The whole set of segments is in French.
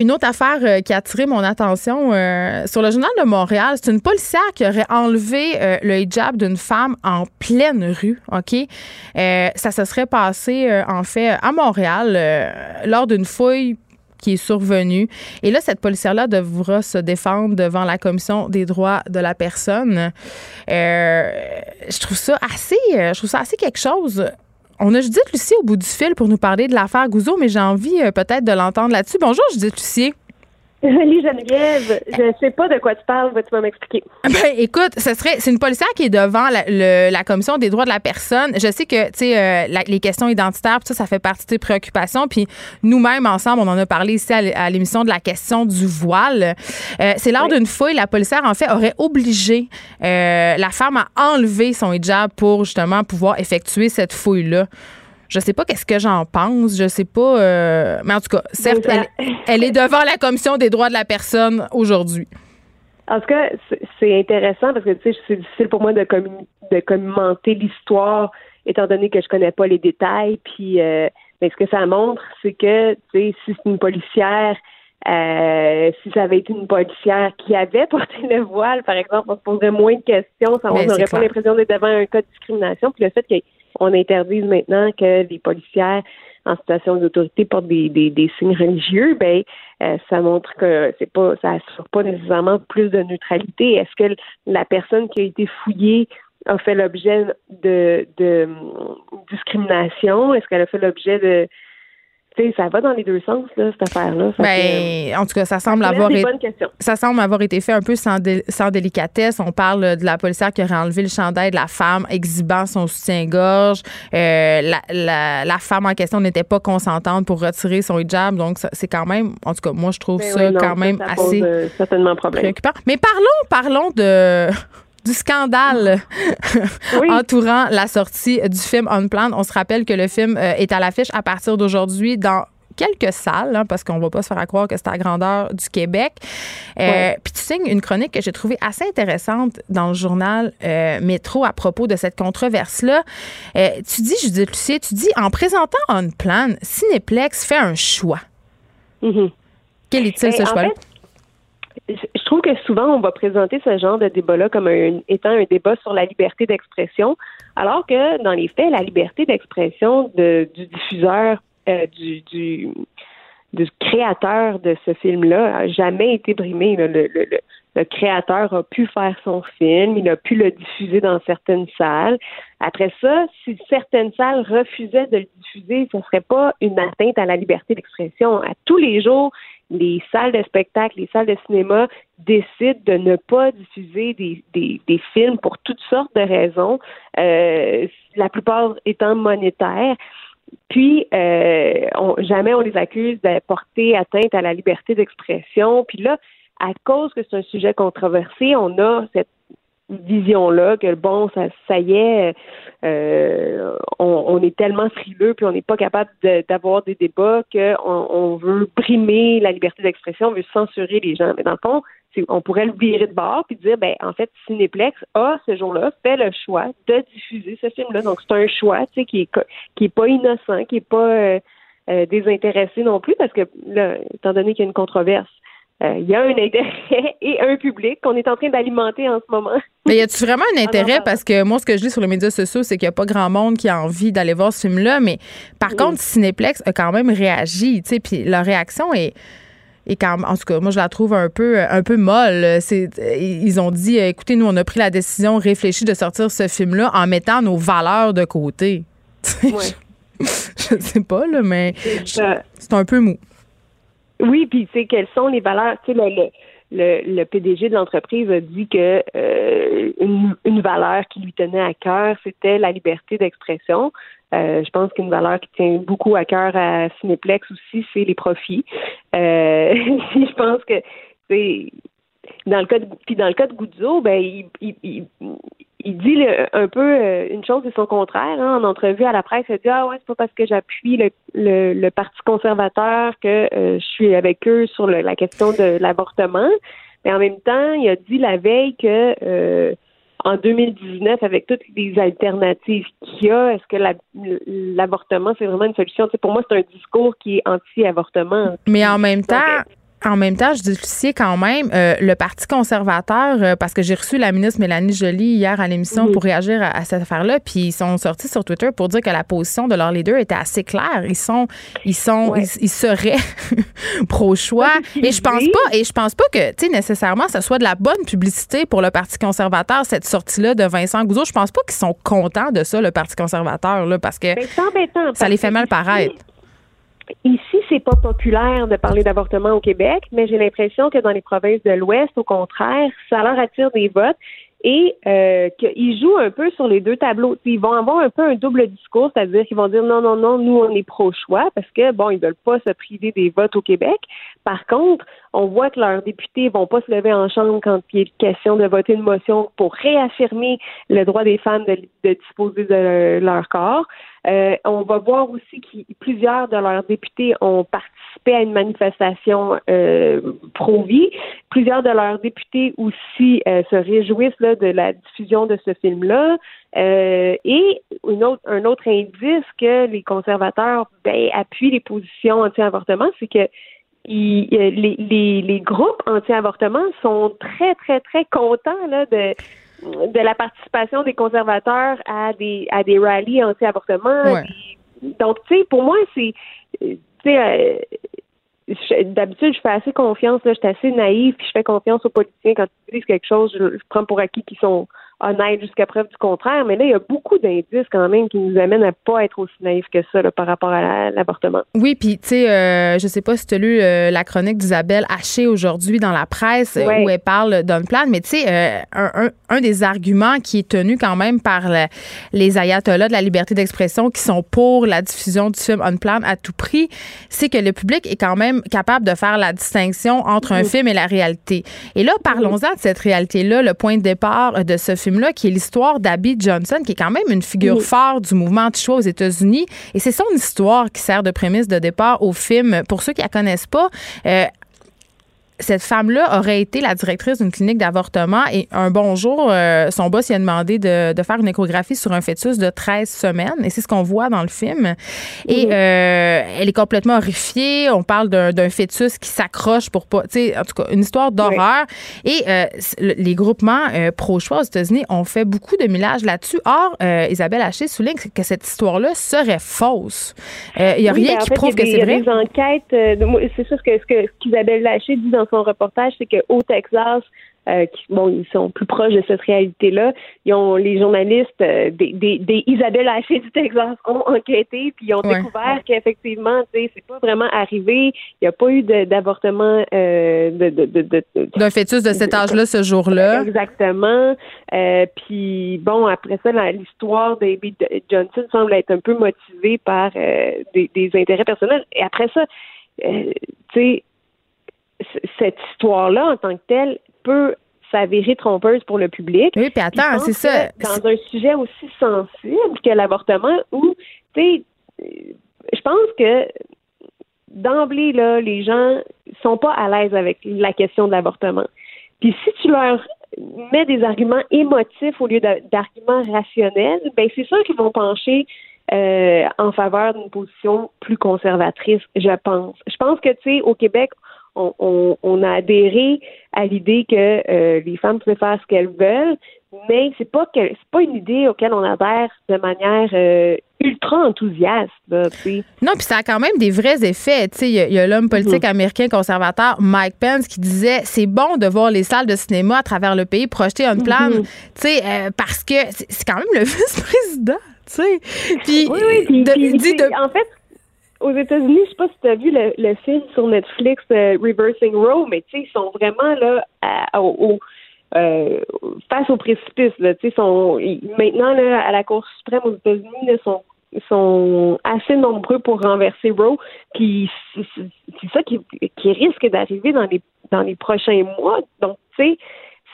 Une autre affaire euh, qui a attiré mon attention euh, sur le journal de Montréal, c'est une policière qui aurait enlevé euh, le hijab d'une femme en pleine rue. Ok, ça se serait passé en fait à Montréal lors d'une fouille qui est survenue. Et là, cette policière-là devra se défendre devant la commission des droits de la personne. je trouve ça assez, je trouve ça assez quelque chose on a Judith Lucie au bout du fil pour nous parler de l'affaire Gouzeau, mais j'ai envie euh, peut-être de l'entendre là-dessus. Bonjour, Judith Lucie. Salut Geneviève, je sais pas de quoi tu parles, vas-tu m'expliquer? Ben écoute, ce serait c'est une policière qui est devant la, commission des droits de la personne. Je sais que tu sais euh, les questions identitaires, ça, ça fait partie de tes préoccupations. Puis nous-mêmes ensemble, on en a parlé ici à l'émission de la question du voile. Euh, c'est lors d'une fouille, la policière en fait aurait obligé euh, la femme à enlever son hijab pour justement pouvoir effectuer cette fouille là. Je sais pas qu'est-ce que j'en pense. Je sais pas. Euh, mais en tout cas, certes, elle, est devant la commission des droits de la personne aujourd'hui. En tout cas, c'est intéressant parce que tu sais, c'est difficile pour moi de, de commenter l'histoire étant donné que je connais pas les détails. Puis, euh, mais ce que ça montre, c'est que tu sais, si c'est une policière euh, si ça avait été une policière qui avait porté le voile, par exemple, on se poserait moins de questions, ça, on n'aurait pas l'impression d'être devant un cas de discrimination. Puis le fait qu'on interdise maintenant que les policières en situation d'autorité portent des, des, signes religieux, ben euh, ça montre que c'est pas ça assure pas nécessairement plus de neutralité. Est-ce que la personne qui a été fouillée a fait l'objet de, de discrimination? Est-ce qu'elle a fait l'objet de ça va dans les deux sens, là, cette affaire-là. Ben, en tout cas, ça semble avoir été, ça semble avoir été fait un peu sans, sans délicatesse. On parle de la policière qui aurait enlevé le chandail de la femme, exhibant son soutien-gorge. Euh, la, la, femme en question n'était pas consentante pour retirer son hijab. Donc, c'est quand même, en tout cas, moi, je trouve ben ça quand même assez euh, certainement préoccupant. Mais parlons, parlons de du scandale entourant la sortie du film On Plan. On se rappelle que le film euh, est à l'affiche à partir d'aujourd'hui dans quelques salles, hein, parce qu'on va pas se faire croire que c'est à grandeur du Québec. Euh, puis tu signes une chronique que j'ai trouvée assez intéressante dans le journal euh, Métro à propos de cette controverse-là. tu dis, Judith Lucier, tu dis, en présentant On Plan, Cinéplex fait un choix. Mm-hmm. Quel est-il, ce ben, choix-là? Je trouve que souvent, on va présenter ce genre de débat-là comme un, étant un débat sur la liberté d'expression, alors que dans les faits, la liberté d'expression du diffuseur, euh, du, du, créateur de ce film-là a jamais été brimée. Le, le, le, créateur a pu faire son film, il a pu le diffuser dans certaines salles. Après ça, si certaines salles refusaient de le diffuser, ce ne serait pas une atteinte à la liberté d'expression. À tous les jours, les salles de spectacle, les salles de cinéma décident de ne pas diffuser des, films pour toutes sortes de raisons, euh, la plupart étant monétaires. Puis, euh, jamais on les accuse de porter atteinte à la liberté d'expression. Puis là, à cause que c'est un sujet controversé, on a cette vision-là que bon, ça, ça y est, euh, on, est tellement frileux puis on n'est pas capable d'avoir des débats qu'on on veut brimer la liberté d'expression, on veut censurer les gens. Mais dans le fond, on pourrait le virer de bord puis dire ben en fait Cinéplex a ce jour-là fait le choix de diffuser ce film-là. Donc c'est un choix, tu sais, qui est qui est pas innocent, qui est pas euh, euh, désintéressé non plus parce que là, étant donné qu'il y a une controverse il y a un intérêt et un public qu'on est en train d'alimenter en ce moment. Mais y a-tu vraiment un intérêt? Parce que moi, ce que je lis sur les médias sociaux, c'est qu'il n'y a pas grand monde qui a envie d'aller voir ce film-là. Mais par contre, Cinéplex a quand même réagi, puis leur réaction est. Et quand, en tout cas, moi, je la trouve un peu, un peu molle. C'est, ils ont dit, écoutez, nous, on a pris la décision réfléchie de sortir ce film-là en mettant nos valeurs de côté. Je, ne sais pas, là, mais c'est un peu mou. Oui, puis tu sais, quelles sont les valeurs? Tu sais, le, le, le, PDG de l'entreprise a dit que euh, une, une, valeur qui lui tenait à cœur, c'était la liberté d'expression. Euh, je pense qu'une valeur qui tient beaucoup à cœur à Cineplex aussi, c'est les profits. Euh, je pense que c'est dans le cas de, puis dans le cas de Goudzo, ben il, il, il dit un peu euh, une chose et son contraire. Hein, en entrevue à la presse, il dit Ah ouais, c'est pas parce que j'appuie le, le, Parti conservateur que euh, je suis avec eux sur la question de l'avortement. Mais en même temps, il a dit la veille que euh, en 2019, avec toutes les alternatives qu'il y a, est-ce que l'avortement, c'est vraiment une solution? pour moi, c'est un discours qui est anti-avortement. Mais en même temps, en même temps, je dis quand même, euh, le Parti conservateur, euh, parce que j'ai reçu la ministre Mélanie Joly hier à l'émission pour réagir à, cette affaire-là, puis ils sont sortis sur Twitter pour dire que la position de leur leader était assez claire. Ils sont, ils sont, ils, seraient pro-choix. Et je pense pas, et je pense pas que, tu sais, nécessairement, ce soit de la bonne publicité pour le Parti conservateur cette sortie-là de Vincent Gouzeau. Je pense pas qu'ils sont contents de ça, le Parti conservateur, là, parce que ben, ça les fait mal paraître. Ici, c'est pas populaire de parler d'avortement au Québec, mais j'ai l'impression que dans les provinces de l'Ouest, au contraire, ça leur attire des votes et euh, qu'ils jouent un peu sur les deux tableaux. Ils vont avoir un peu un double discours, c'est-à-dire qu'ils vont dire non, non, non, nous, on est pro-choix parce que, bon, ils veulent pas se priver des votes au Québec. Par contre, on voit que leurs députés vont pas se lever en chambre quand il est question de voter une motion pour réaffirmer le droit des femmes de, disposer de leur corps. Euh, on va voir aussi que plusieurs de leurs députés ont participé à une manifestation euh, pro-vie. Plusieurs de leurs députés aussi euh, se réjouissent là, de la diffusion de ce film-là. et une autre, un autre indice que les conservateurs ben, appuient les positions anti-avortement, c'est que les, les, les, groupes anti-avortement sont très, très, très contents là, de de la participation des conservateurs à des à des rallyes anti-avortement. Donc, tu sais, pour moi, c'est sais euh, d'habitude, je fais assez confiance, là, je suis assez naïve, puis je fais confiance aux politiciens. Quand ils disent quelque chose, je, prends pour acquis qu'ils sont honnêtes jusqu'à preuve du contraire. Mais là, il y a beaucoup d'indices quand même qui nous amènent à pas être aussi naïfs que ça par rapport à l'avortement. oui, puis tu sais, euh, je sais pas si tu as lu euh, la chronique d'Isabelle Haché aujourd'hui dans la presse où elle parle d'un plan, mais tu sais, euh, un, un, des arguments qui est tenu quand même par les ayatollahs de la liberté d'expression qui sont pour la diffusion du film Unplanned à tout prix, c'est que le public est quand même capable de faire la distinction entre un film et la réalité. Et là, parlons-en de cette réalité-là, le point de départ de ce film-là, qui est l'histoire d'Abby Johnson, qui est quand même une figure forte du mouvement anti-choix aux États-Unis. Et c'est son histoire qui sert de prémisse de départ au film. Pour ceux qui la connaissent pas, euh, cette femme-là aurait été la directrice d'une clinique d'avortement et un bonjour, euh, son boss lui a demandé de, de, faire une échographie sur un fœtus de 13 semaines et c'est ce qu'on voit dans le film. Et mhm. euh, elle est complètement horrifiée. On parle d'un fœtus qui s'accroche pour pas, tu sais, en tout cas, une histoire d'horreur. Et euh, les groupements pro-choix aux États-Unis ont fait beaucoup de millages là-dessus. Or, Isabelle Haché souligne que cette histoire-là serait fausse. Il n'y a rien qui prouve que c'est vrai. Il y a des enquêtes, c'est ça ce qu'Isabelle Haché dit dans son reportage, c'est qu'au Texas, euh, qui, bon, ils sont plus proches de cette réalité-là. Ils ont les journalistes euh, des, des, Isabelle Haché du Texas ont enquêté puis ils ont découvert qu'effectivement, tu sais, c'est pas vraiment arrivé. Il n'y a pas eu d'avortement euh, de, de, de, d'un fœtus de cet âge-là ce jour-là. Exactement. puis bon, après ça, l'histoire d'Aby Johnson semble être un peu motivée par des, des intérêts personnels. Et après ça, tu sais cette histoire-là, en tant que telle, peut s'avérer trompeuse pour le public. Oui, puis attends, c'est ça. Dans un sujet aussi sensible que l'avortement, où, tu sais, je pense que d'emblée, là, les gens sont pas à l'aise avec la question de l'avortement. Puis si tu leur mets des arguments émotifs au lieu d'arguments rationnels, ben c'est sûr qu'ils vont pencher euh, en faveur d'une position plus conservatrice, je pense. Je pense que, tu sais, au Québec, on, a adhéré à l'idée que euh, les femmes pouvaient faire ce qu'elles veulent, mais c'est pas que c'est pas une idée auquel on adhère de manière euh, ultra enthousiaste. non, puis ça a quand même des vrais effets. Il y a, l'homme politique mm-hmm. américain conservateur Mike Pence qui disait c'est bon de voir les salles de cinéma à travers le pays projeter un plan, mm-hmm. euh, parce que c'est quand même le vice-président. Puis, oui, oui, de, en fait, aux États-Unis, je sais pas si tu as vu le, film sur Netflix euh, Reversing Roe, mais tu sais, ils sont vraiment là au, euh, face au précipice. Là, sont, maintenant, là, à la Cour suprême aux États-Unis, ils sont, assez nombreux pour renverser Roe. Puis c'est ça qui, risque d'arriver dans les prochains mois. Donc, tu sais,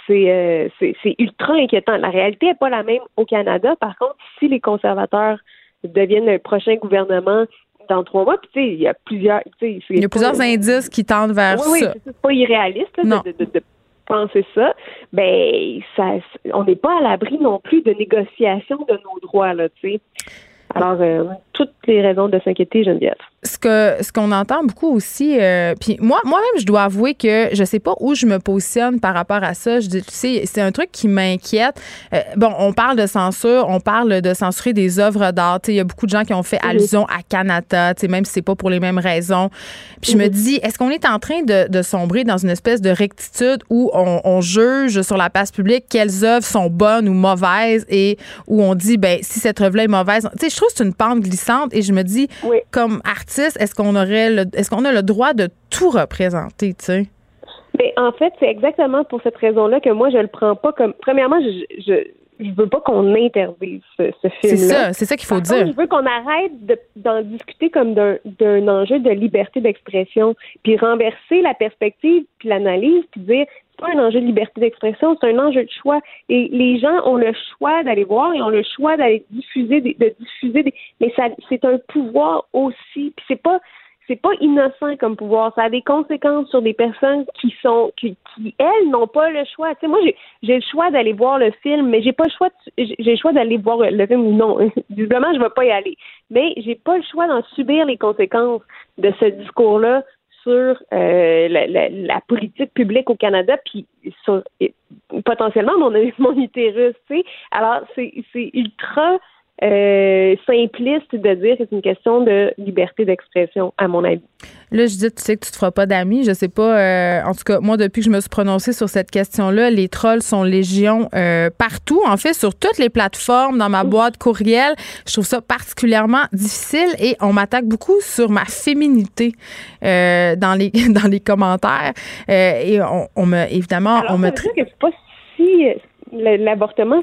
c'est, euh, c'est ultra inquiétant. La réalité n'est pas la même au Canada. Par contre, si les conservateurs deviennent le prochain gouvernement dans trois mois. Puis, tu sais, il y a plusieurs. Il y a plusieurs indices qui tendent vers oui, ça. Oui, c'est pas irréaliste de, penser ça. Ben, ça, on n'est pas à l'abri non plus de négociation de nos droits, là, tu sais. Alors, euh, toutes les raisons de s'inquiéter, Geneviève. Ce que ce qu'on entend beaucoup aussi, euh, puis moi moi-même je dois avouer que je sais pas où je me positionne par rapport à ça. Je dis, tu sais, c'est un truc qui m'inquiète. Euh, bon, on parle de censure, on parle de censurer des œuvres d'art. Il y a beaucoup de gens qui ont fait allusion à Canada, même si c'est pas pour les mêmes raisons. Puis je me dis, est-ce qu'on est en train de, de, sombrer dans une espèce de rectitude où on, on juge sur la place publique quelles œuvres sont bonnes ou mauvaises et où on dit, ben si cette œuvre-là est mauvaise, tu sais, je trouve que c'est une pente glissante et je me dis, comme artiste est-ce qu'on aurait est-ce qu'on a le droit de tout représenter, tu sais? Mais en fait, c'est exactement pour cette raison-là que moi je le prends pas comme premièrement je, je je veux pas qu'on interdise ce, film-là. C'est ça, c'est ça qu'il faut dire. je veux qu'on arrête d'en discuter comme d'un enjeu de liberté d'expression, puis renverser la perspective, puis l'analyse, puis dire pas un enjeu de liberté d'expression, c'est un enjeu de choix. Et les gens ont le choix d'aller voir et ont le choix d'aller diffuser, de diffuser, des, mais c'est un pouvoir aussi. Puis c'est pas c'est pas innocent comme pouvoir. Ça a des conséquences sur des personnes qui sont qui, elles n'ont pas le choix. Tu sais, moi j'ai j'ai le choix d'aller voir le film, mais j'ai pas le choix j'ai le choix d'aller voir le film ou non. Visiblement, je vais pas y aller. Mais j'ai pas le choix d'en subir les conséquences de ce discours-là sur euh, la, la, la, politique publique au Canada, puis sur potentiellement mon, mon utérus, tu sais. Alors, c'est ultra euh, simpliste de dire que c'est une question de liberté d'expression, à mon avis. Là, je dis, tu sais que tu te feras pas d'amis. Je sais pas. Euh, en tout cas, moi, depuis que je me suis prononcée sur cette question-là, les trolls sont légion euh, partout. En fait, sur toutes les plateformes, dans ma boîte courriel. Je trouve ça particulièrement difficile et on m'attaque beaucoup sur ma féminité dans les dans les commentaires. et on, on me évidemment, on me. C'est pas si l'avortement,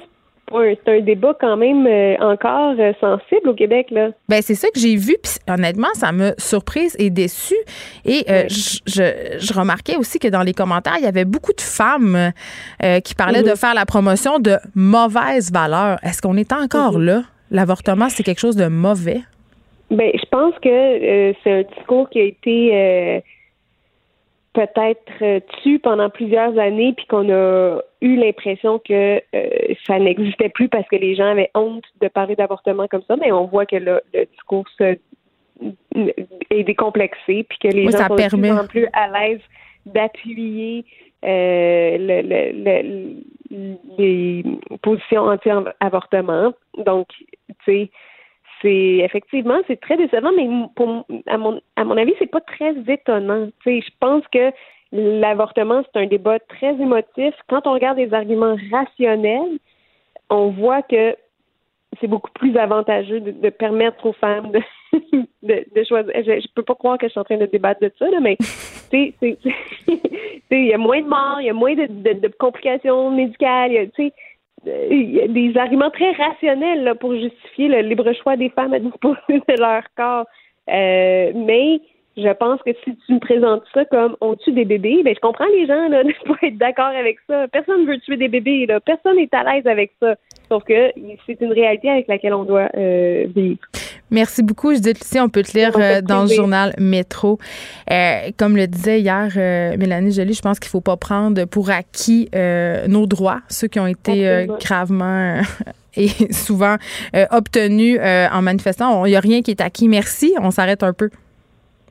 c'est un débat quand même euh, encore euh, sensible au Québec. Là. Ben, c'est ça que j'ai vu. Puis honnêtement, ça m'a surprise et déçue. Et euh, je, remarquais aussi que dans les commentaires, il y avait beaucoup de femmes qui parlaient de mhm. faire la promotion de mauvaises valeurs. Est-ce qu'on est encore mhm. là? L'avortement, c'est quelque chose de mauvais? Ben, je pense que c'est un discours qui a été peut-être euh, tu pendant plusieurs années, puis qu'on a eu l'impression que euh, ça n'existait plus parce que les gens avaient honte de parler d'avortement comme ça, mais on voit que le, le discours est décomplexé, puis que les gens sont de plus en plus à l'aise d'appuyer euh, le, les positions anti-avortement. Donc, tu sais, c'est effectivement c'est très décevant, mais pour, à mon à mon avis, c'est pas très étonnant. Tu je pense que l'avortement c'est un débat très émotif. Quand on regarde les arguments rationnels, on voit que c'est beaucoup plus avantageux de, permettre aux femmes de, de, choisir. Je, je, peux pas croire que je suis en train de débattre de ça, là, mais tu sais, il y a moins de morts, il y a moins de, de, complications médicales, tu sais des arguments très rationnels là, pour justifier le libre choix des femmes à disposer de leur corps. Euh, mais je pense que si tu me présentes ça comme on tue des bébés, ben je comprends les gens là, de pas être d'accord avec ça. Personne ne veut tuer des bébés, là. Personne n'est à l'aise avec ça. Sauf que c'est une réalité avec laquelle on doit euh, vivre. Merci beaucoup. Je dis ici, on peut te lire euh, dans le journal Métro. Euh, comme le disait hier Mélanie Joly, je pense qu'il faut pas prendre pour acquis nos droits, ceux qui ont été gravement et souvent obtenus en manifestant. Il n'y a rien qui est acquis. Merci. On s'arrête un peu.